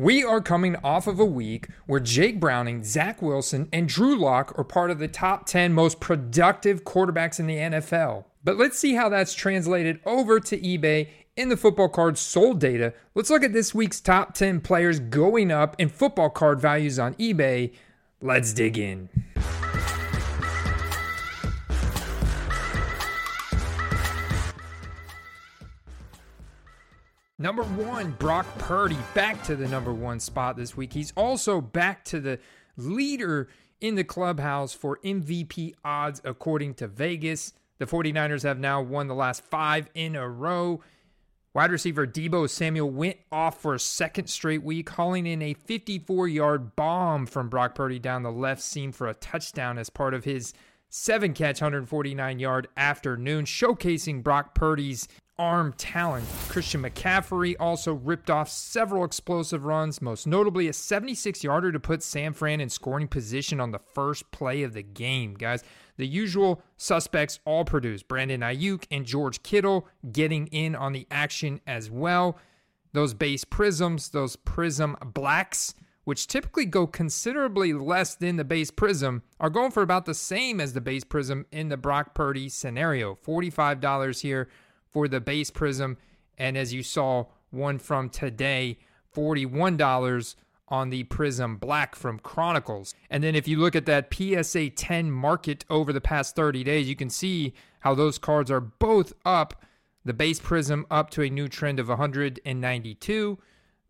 We are coming off of a week where Jake Browning, Zach Wilson, and Drew Lock are part of the top 10 most productive quarterbacks in the NFL. But let's see how that's translated over to eBay in the football card sold data. Let's look at this week's top 10 players going up in football card values on eBay. Let's dig in. Number one, Brock Purdy back to the number one spot this week. He's also back to the leader in the clubhouse for MVP odds, according to Vegas. The 49ers have now won the last five in a row. Wide receiver Deebo Samuel went off for a second straight week, hauling in a 54 yard bomb from Brock Purdy down the left seam for a touchdown as part of his seven catch, 149 yard afternoon, showcasing Brock Purdy's arm talent. Christian McCaffrey also ripped off several explosive runs, most notably a 76 yarder to put San Fran in scoring position on the first play of the game. Guys, the usual suspects all produced Brandon Aiyuk and George Kittle getting in on the action as well. Those base prisms, those prism blacks, which typically go considerably less than the base prism, are going for about the same as the base prism in the Brock Purdy scenario. $45 here for the base prism. And as you saw, one from today, $41 on the Prism Black from Chronicles. And then if you look at that PSA 10 market over the past 30 days, you can see how those cards are both up. The base Prism up to a new trend of 192.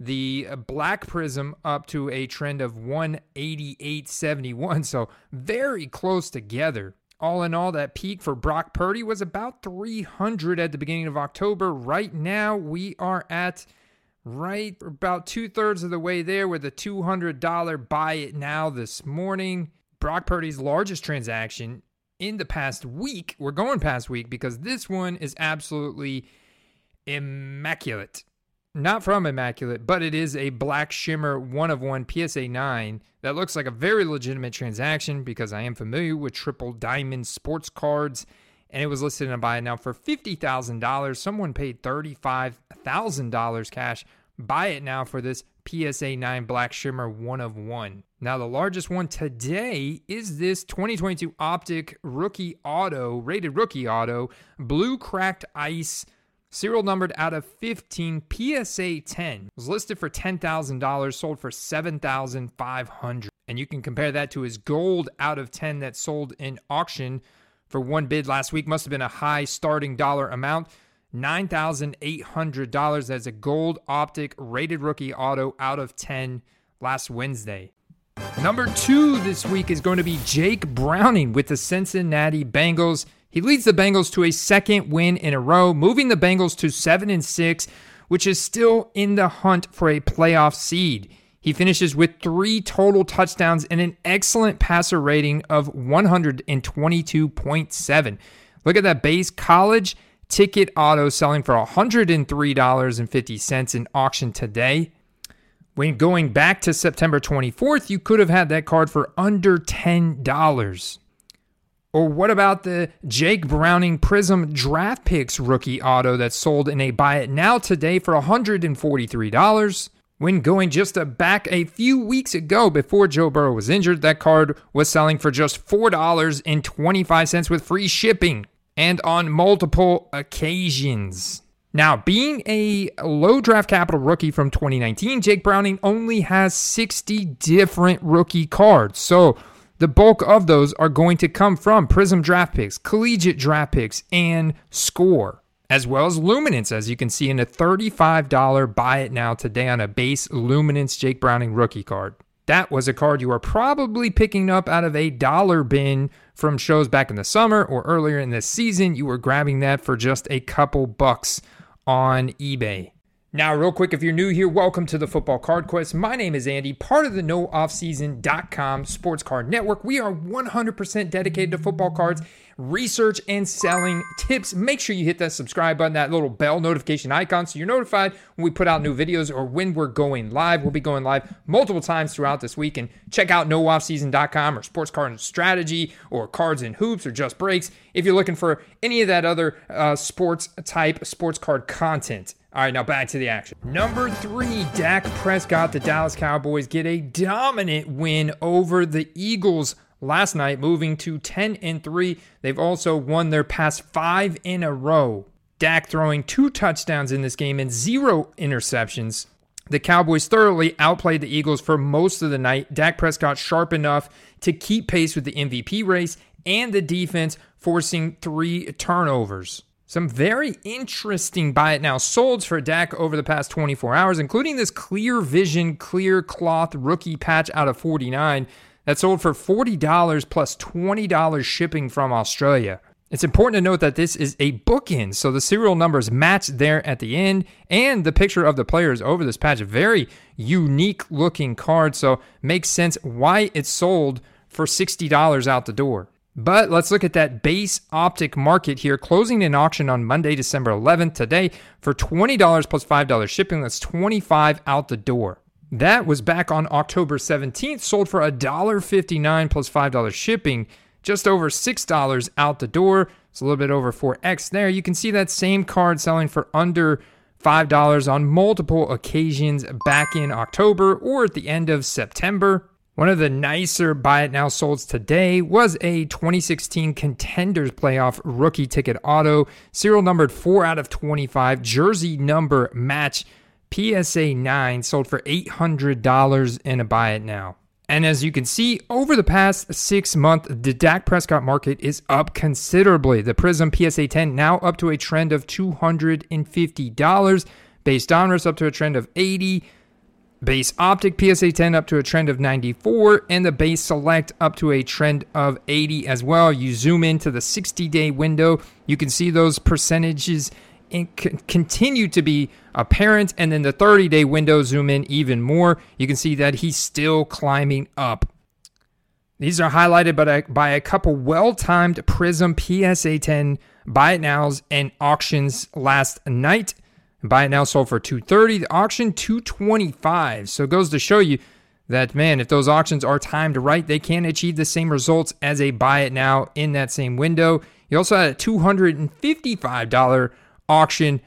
The Black Prism up to a trend of 188.71. So very close together. All in all, that peak for Brock Purdy was about 300 at the beginning of October. Right now, we are at right about two thirds of the way there with a $200 buy it now this morning. Brock Purdy's largest transaction in the past week. We're going past week because this one is absolutely immaculate not from Immaculate, but it is a black shimmer one of one PSA 9 that looks like a very legitimate transaction because I am familiar with triple diamond sports cards and it was listed in a buy now for $50,000. Someone paid $35,000 cash. Buy it now for this PSA 9 Black Shimmer one of one. Now, the largest one today is this 2022 Optic Rookie Auto, rated Rookie Auto, Blue Cracked Ice Serial numbered out of 15, PSA 10 was listed for $10,000, sold for $7,500. And you can compare that to his gold out of 10 that sold in auction for one bid last week. Must have been a high starting dollar amount. $9,800 as a gold optic rated rookie auto out of 10 last Wednesday. Number two this week is going to be Jake Browning with the Cincinnati Bengals. He leads the Bengals to a second win in a row, moving the Bengals to 7 and 6, which is still in the hunt for a playoff seed. He finishes with three total touchdowns and an excellent passer rating of 122.7. Look at that base college ticket auto selling for $103.50 in auction today. When going back to September 24th, you could have had that card for under $10. Or what about the Jake Browning Prism Draft Picks rookie auto that sold in a buy it now today for $143? When going just a back a few weeks ago before Joe Burrow was injured, that card was selling for just $4.25 with free shipping and on multiple occasions. Now, being a low draft capital rookie from 2019, Jake Browning only has 60 different rookie cards. So, the bulk of those are going to come from Prism draft picks, collegiate draft picks, and score, as well as Luminance, as you can see in a $35 buy it now today on a base Luminance Jake Browning rookie card. That was a card you are probably picking up out of a dollar bin from shows back in the summer or earlier in the season. You were grabbing that for just a couple bucks on eBay. Now, real quick, if you're new here, welcome to the Football Card Quest. My name is Andy, part of the NoOffSeason.com Sports Card Network. We are 100% dedicated to football cards, research, and selling tips. Make sure you hit that subscribe button, that little bell notification icon, so you're notified when we put out new videos or when we're going live. We'll be going live multiple times throughout this week. And check out NoOffSeason.com or Sports Card Strategy or Cards and Hoops or Just Breaks if you're looking for any of that other uh, sports type sports card content. All right, now back to the action. Number three, Dak Prescott. The Dallas Cowboys get a dominant win over the Eagles last night, moving to 10 and 3. They've also won their past five in a row. Dak throwing two touchdowns in this game and zero interceptions. The Cowboys thoroughly outplayed the Eagles for most of the night. Dak Prescott sharp enough to keep pace with the MVP race and the defense forcing three turnovers. Some very interesting buy it now solds for Dak over the past 24 hours, including this clear vision, clear cloth rookie patch out of 49 that sold for $40 plus $20 shipping from Australia. It's important to note that this is a bookend, so the serial numbers match there at the end, and the picture of the players over this patch. Very unique looking card, so makes sense why it sold for $60 out the door. But let's look at that base optic market here, closing in auction on Monday, December 11th, today for $20 plus $5 shipping. That's 25 out the door. That was back on October 17th, sold for $1.59 plus $5 shipping, just over $6 out the door. It's a little bit over 4x there. You can see that same card selling for under $5 on multiple occasions back in October or at the end of September. One of the nicer buy it now solds today was a 2016 Contenders Playoff rookie ticket auto, serial numbered 4 out of 25, jersey number match, PSA 9, sold for $800 in a buy it now. And as you can see, over the past six months, the Dak Prescott market is up considerably. The Prism PSA 10 now up to a trend of $250. Base Donruss up to a trend of 80 Base Optic PSA 10 up to a trend of 94, and the Base Select up to a trend of 80 as well. You zoom into the 60 day window, you can see those percentages continue to be apparent, and then the 30 day window, zoom in even more. You can see that he's still climbing up. These are highlighted by a, by a couple well timed Prism PSA 10 buy it nows and auctions last night. Buy it now sold for 230. The auction 225. So it goes to show you that man, if those auctions are timed right, they can achieve the same results as a buy it now in that same window. You also had a $255 auction.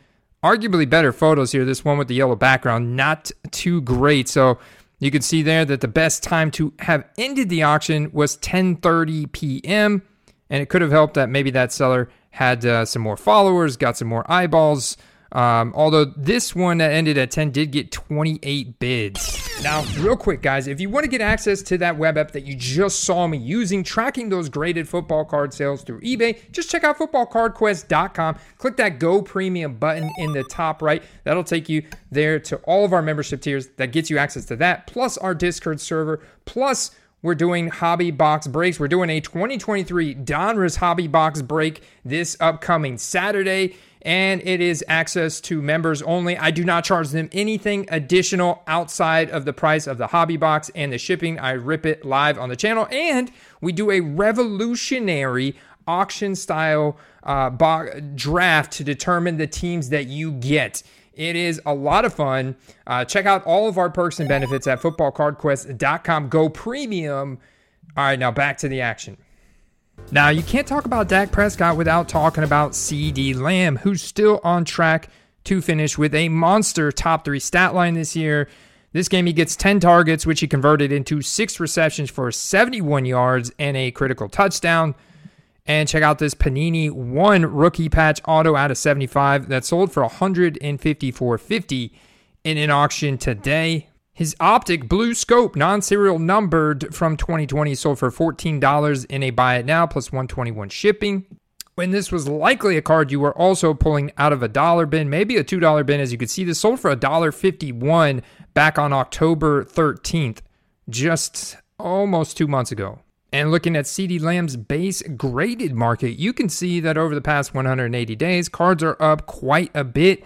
Arguably better photos here. This one with the yellow background, not too great. So you can see there that the best time to have ended the auction was 10:30 p.m. And it could have helped that maybe that seller had uh, some more followers, got some more eyeballs. Um, although this one that ended at 10 did get 28 bids. Now, real quick, guys, if you want to get access to that web app that you just saw me using, tracking those graded football card sales through eBay, just check out footballcardquest.com. Click that Go Premium button in the top right. That'll take you there to all of our membership tiers. That gets you access to that, plus our Discord server, plus we're doing hobby box breaks. We're doing a 2023 Donruss hobby box break this upcoming Saturday and it is access to members only. I do not charge them anything additional outside of the price of the hobby box and the shipping. I rip it live on the channel, and we do a revolutionary auction style uh, bo- draft to determine the teams that you get. It is a lot of fun. Uh, check out all of our perks and benefits at footballcardquest.com. Go premium. All right, now back to the action. Now, you can't talk about Dak Prescott without talking about CeeDee Lamb, who's still on track to finish with a monster top three stat line this year. This game, he gets 10 targets, which he converted into six receptions for 71 yards and a critical touchdown. And check out this Panini one rookie patch auto out of 75 that sold for 154.50 in an auction today. His optic blue scope non-serial numbered from 2020 sold for $14 in a buy it now plus 121 shipping. When this was likely a card you were also pulling out of a dollar bin, maybe a $2 bin as you could see this sold for $1.51 back on October 13th, just almost 2 months ago. And looking at CeeDee Lamb's base graded market, you can see that over the past 180 days, cards are up quite a bit.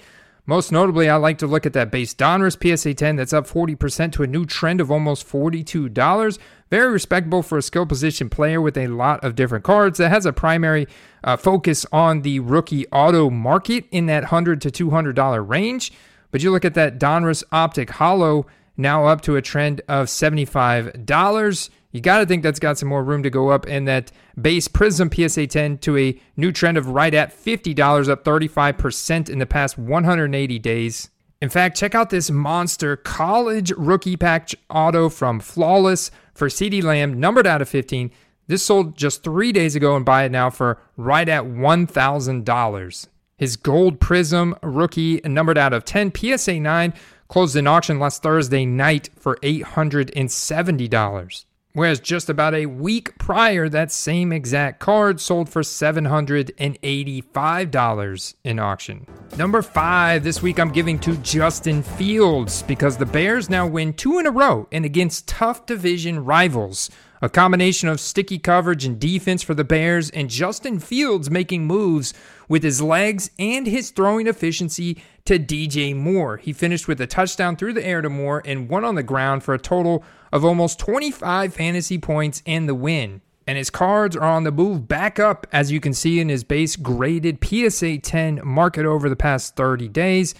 Most notably, I like to look at that base Donruss PSA 10 that's up 40% to a new trend of almost $42. Very respectable for a skill position player with a lot of different cards that has a primary uh, focus on the rookie auto market in that 100 to $200 range. But you look at that Donruss Optic Holo now up to a trend of $75. You got to think that's got some more room to go up, and that base Prism PSA 10 to a new trend of right at $50, up 35% in the past 180 days. In fact, check out this monster college rookie patch auto from Flawless for CeeDee Lamb, numbered out of 15. This sold just three days ago and buy it now for right at $1,000. His gold prism rookie, numbered out of 10, PSA 9, closed in auction last Thursday night for $870. Whereas just about a week prior, that same exact card sold for $785 in auction. Number five, this week I'm giving to Justin Fields because the Bears now win two in a row and against tough division rivals. A combination of sticky coverage and defense for the Bears, and Justin Fields making moves with his legs and his throwing efficiency to DJ Moore. He finished with a touchdown through the air to Moore and one on the ground for a total of almost 25 fantasy points and the win. And his cards are on the move back up, as you can see in his base graded PSA 10 market over the past 30 days.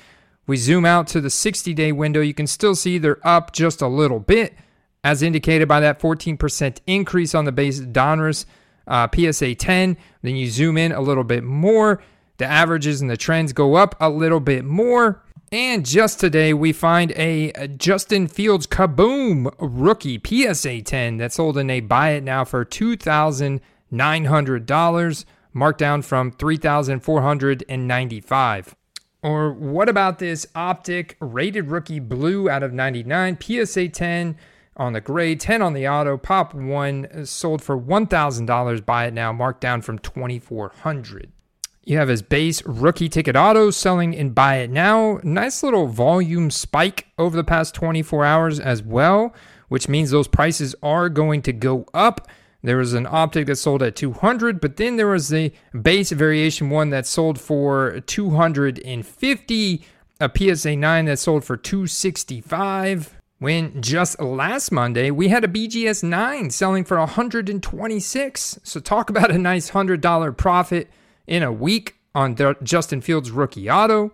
We zoom out to the 60 day window, you can still see they're up just a little bit, as indicated by that 14% increase on the base Donruss uh, PSA 10. Then you zoom in a little bit more. The averages and the trends go up a little bit more. And just today, we find a Justin Fields Kaboom rookie PSA 10 that sold in a buy it now for $2,900, marked down from 3,495. Or what about this Optic rated rookie blue out of 99 PSA 10? on the grade, 10 on the auto, pop one uh, sold for $1,000. Buy it now, marked down from 2400 You have his base rookie ticket auto selling in buy it now. Nice little volume spike over the past 24 hours as well, which means those prices are going to go up. There was an optic that sold at 200, but then there was the base variation one that sold for 250, a PSA 9 that sold for 265. When just last Monday, we had a BGS 9 selling for 126. So talk about a nice $100 profit in a week on Justin Fields rookie auto.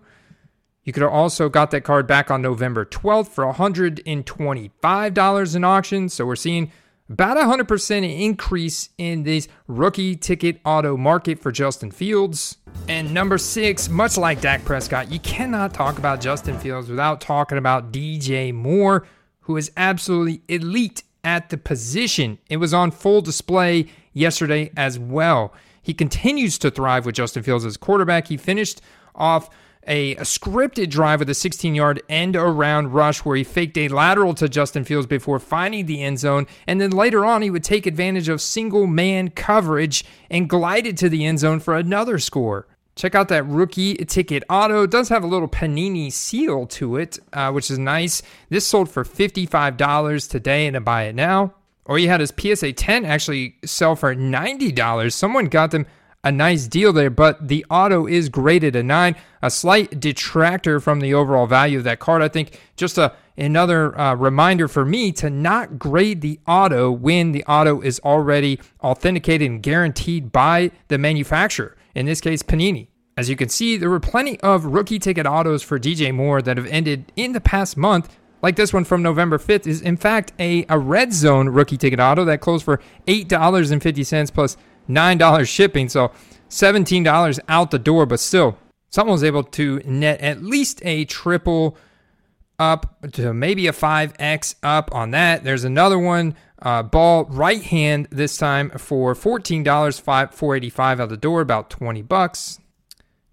You could have also got that card back on November 12th for $125 in auction. So we're seeing about a 100% increase in this rookie ticket auto market for Justin Fields. And number six, much like Dak Prescott, you cannot talk about Justin Fields without talking about DJ Moore, who is absolutely elite at the position. It was on full display yesterday as well. He continues to thrive with Justin Fields as quarterback. He finished off a, a, scripted drive with a 16 yard end around rush where he faked a lateral to Justin Fields before finding the end zone. And then later on, he would take advantage of single man coverage and glided to the end zone for another score. Check out that rookie ticket auto. It does have a little Panini seal to it, uh, which is nice. This sold for $55 today and to buy it now. Or you had his PSA 10 actually sell for $90. Someone got them a nice deal there, but the auto is graded a 9, a slight detractor from the overall value of that card. I think just a another uh, reminder for me to not grade the auto when the auto is already authenticated and guaranteed by the manufacturer in this case, Panini. As you can see, there were plenty of rookie ticket autos for DJ Moore that have ended in the past month, like this one from November 5th, is in fact a, a red zone rookie ticket auto that closed for $8.50 plus $9 shipping. So $17 out the door, but still, someone was able to net at least a triple up to maybe a 5x up on that. There's another one uh, ball right hand this time for $14, 5 485 out the door, about 20 bucks.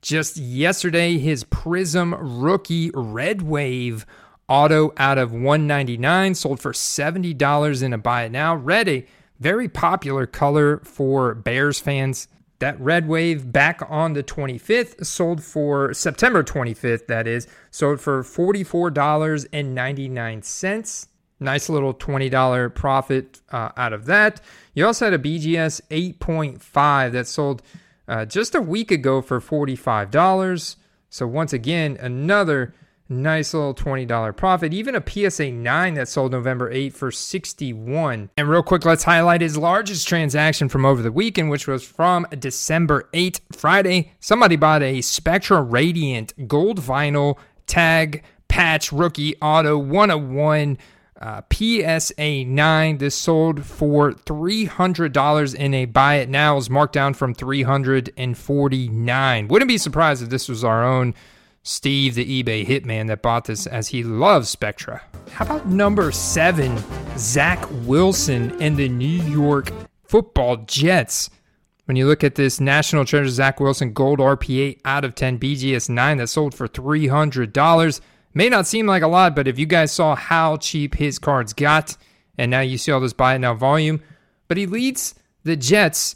Just yesterday, his Prism rookie Red Wave auto out of 199 sold for $70 in a buy it now. Red, a very popular color for Bears fans. That Red Wave back on the 25th sold for September 25th, that is, sold for $44.99. Nice little $20 profit uh, out of that. You also had a BGS 8.5 that sold uh, just a week ago for $45. So, once again, another nice little $20 profit. Even a PSA 9 that sold November 8 for 61. And real quick, let's highlight his largest transaction from over the weekend, which was from December 8, Friday. Somebody bought a Spectra Radiant gold vinyl tag patch rookie auto 101 uh, PSA 9. This sold for $300 in a buy it now. is marked down from 349 Wouldn't be surprised if this was our own Steve, the eBay hitman, that bought this as he loves Spectra. How about number seven, Zach Wilson and the New York football Jets? When you look at this National Treasure Zach Wilson Gold RP8 out of 10 BGS 9 that sold for $300. May not seem like a lot, but if you guys saw how cheap his cards got, and now you see all this buy it now volume, but he leads the Jets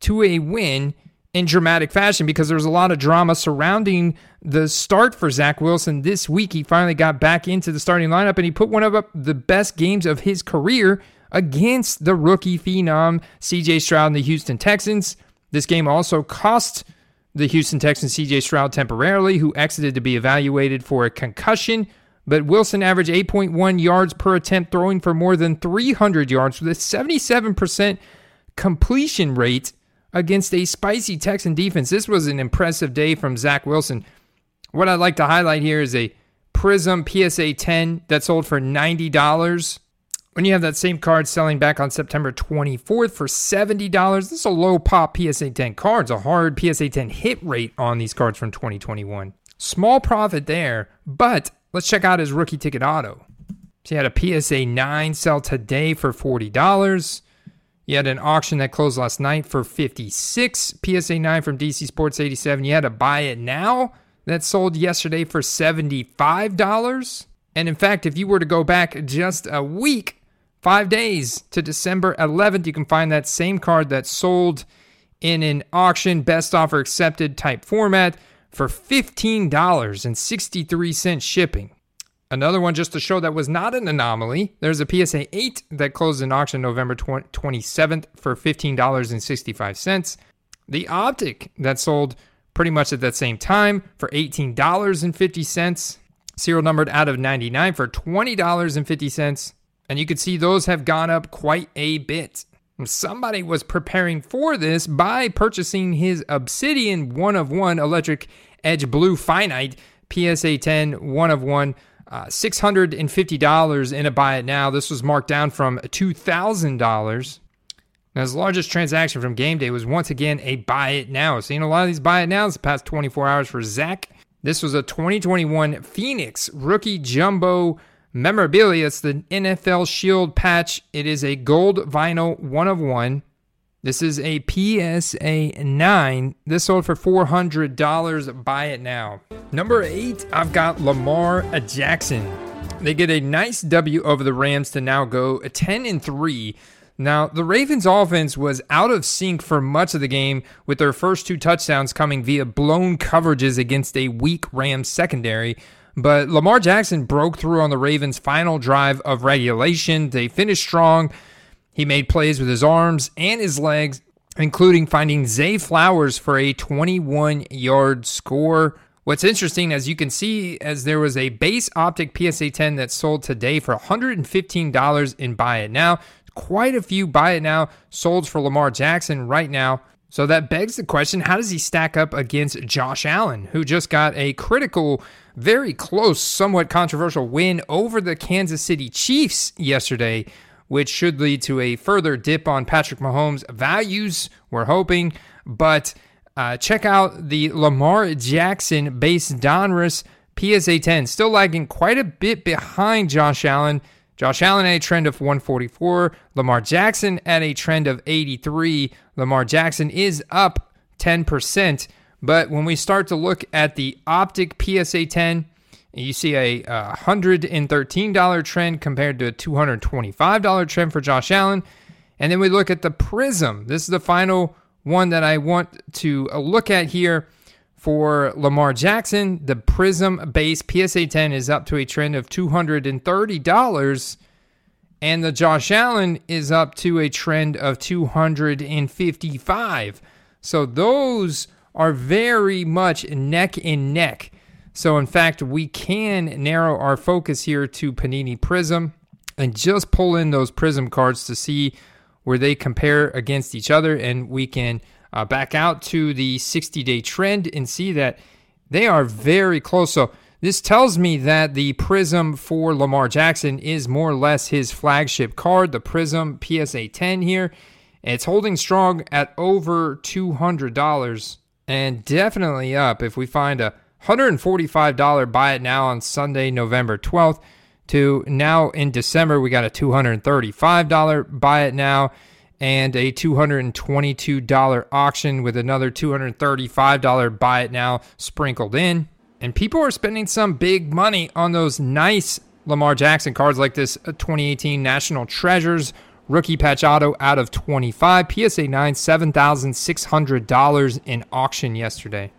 to a win in dramatic fashion because there was a lot of drama surrounding the start for Zach Wilson this week. He finally got back into the starting lineup and he put one of the best games of his career against the rookie phenom CJ Stroud and the Houston Texans. This game also cost the Houston Texans CJ Stroud temporarily, who exited to be evaluated for a concussion. But Wilson averaged 8.1 yards per attempt, throwing for more than 300 yards with a 77% completion rate against a spicy Texan defense. This was an impressive day from Zach Wilson. What I'd like to highlight here is a Prism PSA 10 that sold for $90 when you have that same card selling back on September 24th for $70, this is a low pop PSA 10 cards, a hard PSA 10 hit rate on these cards from 2021. Small profit there, but let's check out his rookie ticket auto. So he had a PSA 9 sell today for $40. You had an auction that closed last night for 56 PSA 9 from DC Sports 87. You had to buy it now that sold yesterday for $75. And in fact, if you were to go back just a week, Five days to December 11th, you can find that same card that sold in an auction best offer accepted type format for $15.63 shipping. Another one just to show that was not an anomaly. There's a PSA 8 that closed in auction November 27th for $15.65. The Optic that sold pretty much at that same time for $18.50. Serial numbered out of 99 for $20.50. And you can see those have gone up quite a bit. Somebody was preparing for this by purchasing his Obsidian one of one electric edge blue finite PSA 10 one of one. Uh, $650 in a buy it now. This was marked down from $2,000. Now, his largest transaction from game day was once again a buy it now. Seeing a lot of these buy it nows the past 24 hours for Zach. This was a 2021 Phoenix rookie jumbo memorabilia. It's the NFL Shield patch. It is a gold vinyl one of one. This is a PSA 9. This sold for $400. Buy it now. Number eight, I've got Lamar Jackson. They get a nice W over the Rams to now go 10 and 3. Now, the Ravens offense was out of sync for much of the game, with their first two touchdowns coming via blown coverages against a weak Rams secondary. But Lamar Jackson broke through on the Ravens' final drive of regulation. They finished strong. He made plays with his arms and his legs, including finding Zay Flowers for a 21 yard score. What's interesting, as you can see, as there was a base optic PSA 10 that sold today for $115 in buy it now. Quite a few buy it now sold for Lamar Jackson right now. So that begs the question how does he stack up against Josh Allen, who just got a critical very close, somewhat controversial win over the Kansas City Chiefs yesterday, which should lead to a further dip on Patrick Mahomes' values, we're hoping. But uh, check out the Lamar Jackson base Donruss PSA 10, still lagging quite a bit behind Josh Allen. Josh Allen at a trend of 144, Lamar Jackson at a trend of 83. Lamar Jackson is up 10%. But when we start to look at the Optic PSA 10, you see a $113 trend compared to a $225 trend for Josh Allen. And then we look at the Prism. This is the final one that I want to uh, look at here for Lamar Jackson. The Prism base PSA 10 is up to a trend of $230. And the Josh Allen is up to a trend of 255. So those are very much neck and neck. So, in fact, we can narrow our focus here to Panini Prism and just pull in those Prism cards to see where they compare against each other. And we can uh, back out to the 60 day trend and see that they are very close. So, This tells me that the Prism for Lamar Jackson is more or less his flagship card, the Prism PSA 10 here. It's holding strong at over $200 and definitely up if we find a $145 buy it now on Sunday, November 12th, to now in December, we got a $235 buy it now and a $222 auction with another $235 buy it now sprinkled in. And people are spending some big money on those nice Lamar Jackson cards like this uh, 2018 National Treasures rookie patch auto out of 25, PSA 9, $7,600 in auction yesterday.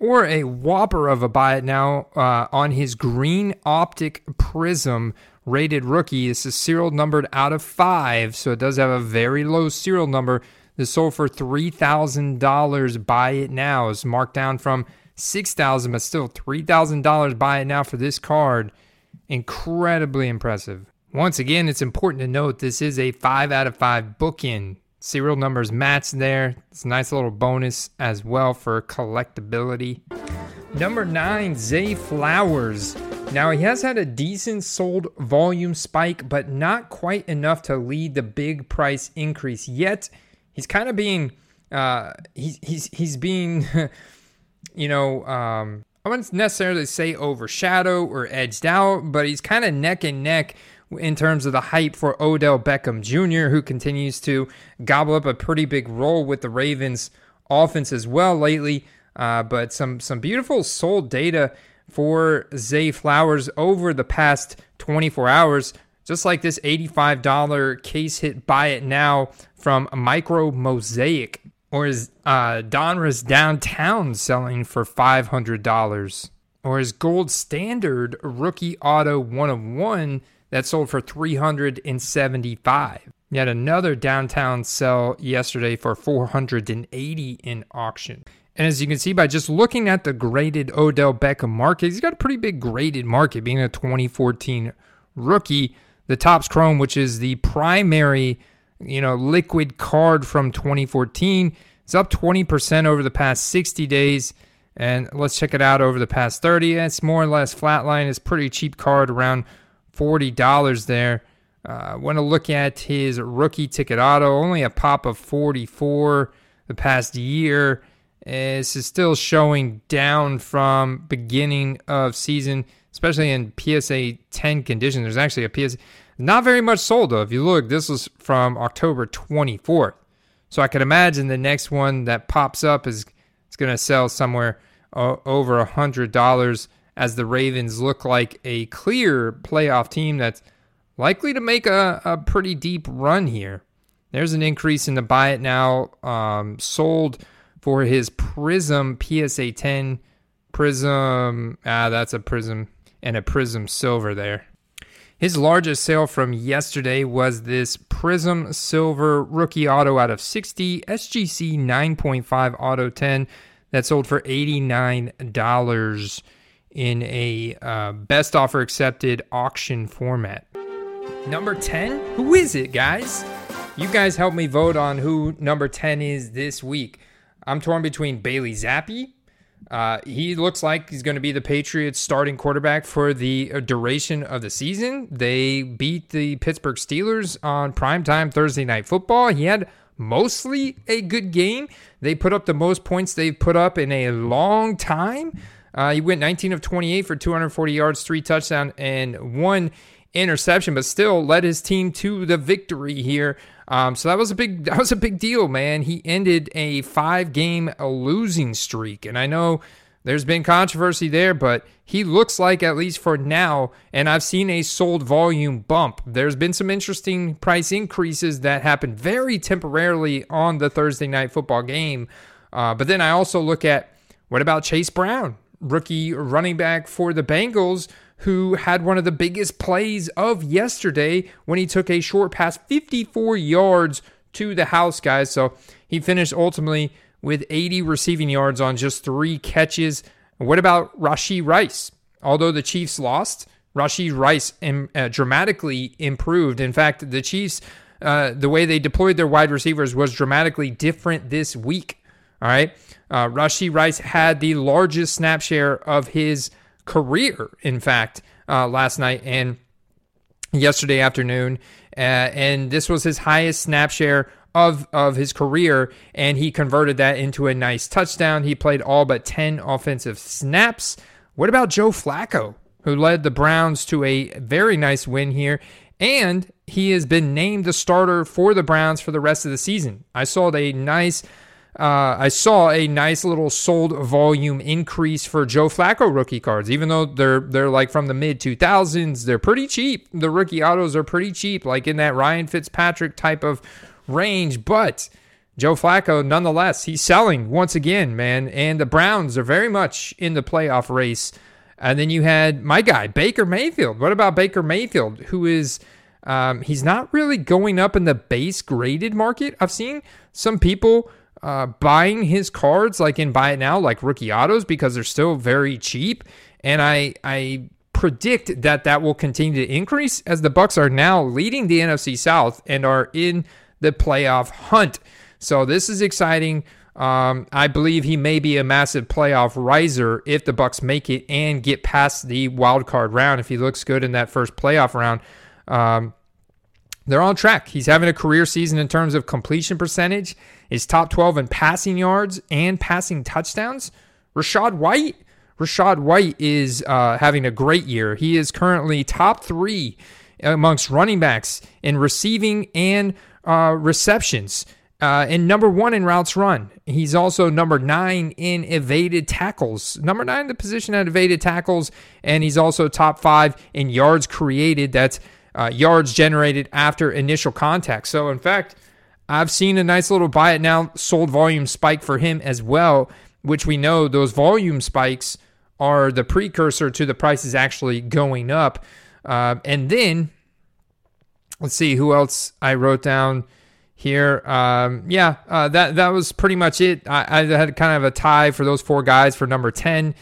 Or a whopper of a buy it now uh, on his green optic prism rated rookie. This is serial numbered out of five, so it does have a very low serial number. This sold for $3,000. Buy it now. is marked down from six thousand, but still three thousand dollars. Buy it now for this card. Incredibly impressive. Once again, it's important to note this is a five out of five bookend. Serial numbers match there. It's a nice little bonus as well for collectability. Number nine, Zay Flowers. Now he has had a decent sold volume spike, but not quite enough to lead the big price increase yet. He's kind of being uh, he's he's he's being you know, um, I wouldn't necessarily say overshadow or edged out, but he's kind of neck and neck in terms of the hype for Odell Beckham Jr., who continues to gobble up a pretty big role with the Ravens offense as well lately. Uh, but some some beautiful sold data for Zay Flowers over the past 24 hours. Just like this $85 case hit buy it now from Micro Mosaic or is uh, Downtown selling for $500? Or is Gold Standard Rookie Auto 1 of 1 that sold for 375 Yet another downtown sell yesterday for 480 in auction. And as you can see by just looking at the graded Odell Beckham market, he's got a pretty big graded market being a 2014 rookie. The Topps Chrome, which is the primary you know, liquid card from 2014. It's up 20% over the past 60 days. And let's check it out over the past 30. It's more or less flatline. It's pretty cheap card, around $40 there. I uh, want to look at his rookie ticket auto, only a pop of 44 the past year. This is still showing down from beginning of season, especially in PSA 10 condition. There's actually a PSA not very much sold though. If you look, this was from October 24th. So I can imagine the next one that pops up is is going to sell somewhere uh, over a hundred dollars as the Ravens look like a clear playoff team that's likely to make a, a pretty deep run here. There's an increase in the buy it now um, sold for his Prism PSA 10 Prism. Ah, that's a Prism and a Prism Silver there. His largest sale from yesterday was this Prism Silver Rookie Auto out of 60 SGC 9.5 Auto 10 that sold for $89 in a uh, best offer accepted auction format. Number 10? Who is it, guys? You guys help me vote on who number 10 is this week. I'm torn between Bailey Zappe, uh, he looks like he's going to be the Patriots' starting quarterback for the uh, duration of the season. They beat the Pittsburgh Steelers on primetime Thursday night football. He had mostly a good game. They put up the most points they've put up in a long time. Uh, he went 19 of 28 for 240 yards, three touchdowns, and one interception, but still led his team to the victory here um, so that was a big that was a big deal, man. He ended a five game losing streak, and I know there's been controversy there, but he looks like at least for now, and I've seen a sold volume bump. There's been some interesting price increases that happened very temporarily on the Thursday night football game, uh, but then I also look at what about Chase Brown, rookie running back for the Bengals who had one of the biggest plays of yesterday when he took a short pass 54 yards to the house, guys. So he finished ultimately with 80 receiving yards on just three catches. What about Rashee Rice? Although the Chiefs lost, Rashee Rice uh, dramatically improved. In fact, the Chiefs, uh, the way they deployed their wide receivers was dramatically different this week. All right. Uh, Rashee Rice had the largest snap share of his career, in fact, uh, last night and yesterday afternoon. Uh, and this was his highest snap share of of his career, and he converted that into a nice touchdown. He played all but 10 offensive snaps. What about Joe Flacco, who led the Browns to a very nice win here? And he has been named the starter for the Browns for the rest of the season. I saw a nice uh, I saw a nice little sold volume increase for Joe Flacco rookie cards, even though they're they're like from the mid 2000s. They're pretty cheap. The rookie autos are pretty cheap, like in that Ryan Fitzpatrick type of range. But Joe Flacco, nonetheless, he's selling once again, man. And the Browns are very much in the playoff race. And then you had my guy, Baker Mayfield. What about Baker Mayfield, who is. Um, he's not really going up in the base graded market. I've seen some people uh, buying his cards, like in buy it now, like rookie autos, because they're still very cheap. And I, I predict that that will continue to increase as the Bucs are now leading the NFC South and are in the playoff hunt. So this is exciting. Um, I believe he may be a massive playoff riser if the Bucs make it and get past the wild card round. If he looks good in that first playoff round, um, they're on track. He's having a career season in terms of completion percentage. Is top 12 in passing yards and passing touchdowns. Rachaad White. Rachaad White is uh, having a great year. He is currently top three amongst running backs in receiving and uh, receptions. Uh, and number one in routes run. He's also number nine in evaded tackles. Number nine in the position at evaded tackles. And he's also top five in yards created. That's uh, yards generated after initial contact. So, in fact, I've seen a nice little buy it now, sold volume spike for him as well, which we know those volume spikes are the precursor to the prices actually going up. Uh, and then let's see who else I wrote down here. Um, yeah, uh, that that was pretty much it. I, I, had kind of a tie for those four guys for number ten,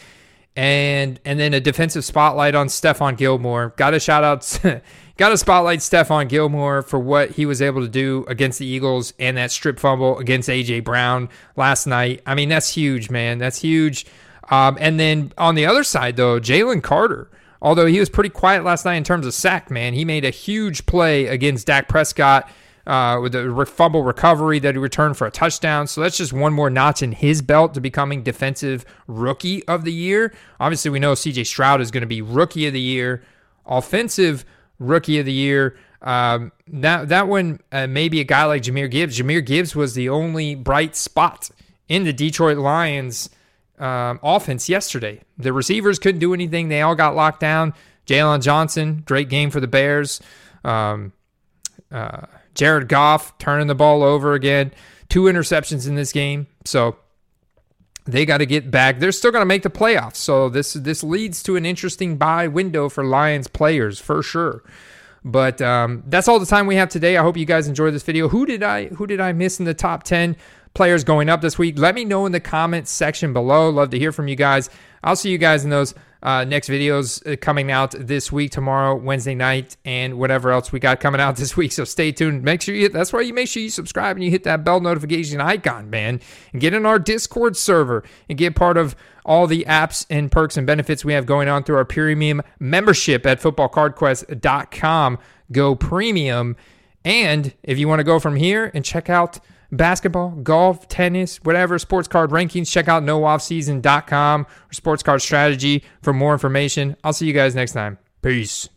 and and then a defensive spotlight on Stephon Gilmore. Got a shout out. Got to spotlight Stephon Gilmore for what he was able to do against the Eagles and that strip fumble against AJ Brown last night. I mean, that's huge, man. That's huge. Um, and then on the other side, though, Jalen Carter although he was pretty quiet last night in terms of sack, man, he made a huge play against Dak Prescott uh, with a fumble recovery that he returned for a touchdown. So that's just one more notch in his belt to becoming defensive rookie of the year. Obviously, we know CJ Stroud is going to be rookie of the year, offensive rookie of the year. Um, that that one uh, maybe a guy like Jahmyr Gibbs. Jahmyr Gibbs was the only bright spot in the Detroit Lions um, offense yesterday. The receivers couldn't do anything. They all got locked down. Jaylon Johnson, great game for the Bears. Um, uh, Jared Goff turning the ball over again. Two interceptions in this game. So they got to get back. They're still going to make the playoffs. So this this leads to an interesting buy window for Lions players for sure. But um, that's all the time we have today. I hope you guys enjoyed this video. Who did I who did I miss in the top ten? players going up this week. Let me know in the comments section below. Love to hear from you guys. I'll see you guys in those uh, next videos uh, coming out this week, tomorrow, Wednesday night, and whatever else we got coming out this week. So stay tuned. Make sure you that's why you make sure you subscribe and you hit that bell notification icon, man, and get in our Discord server and get part of all the apps and perks and benefits we have going on through our premium membership at footballcardquest.com. Go premium. And if you want to go from here and check out basketball, golf, tennis, whatever, sports card rankings, check out nooffseason.com or sports card strategy for more information. I'll see you guys next time. Peace.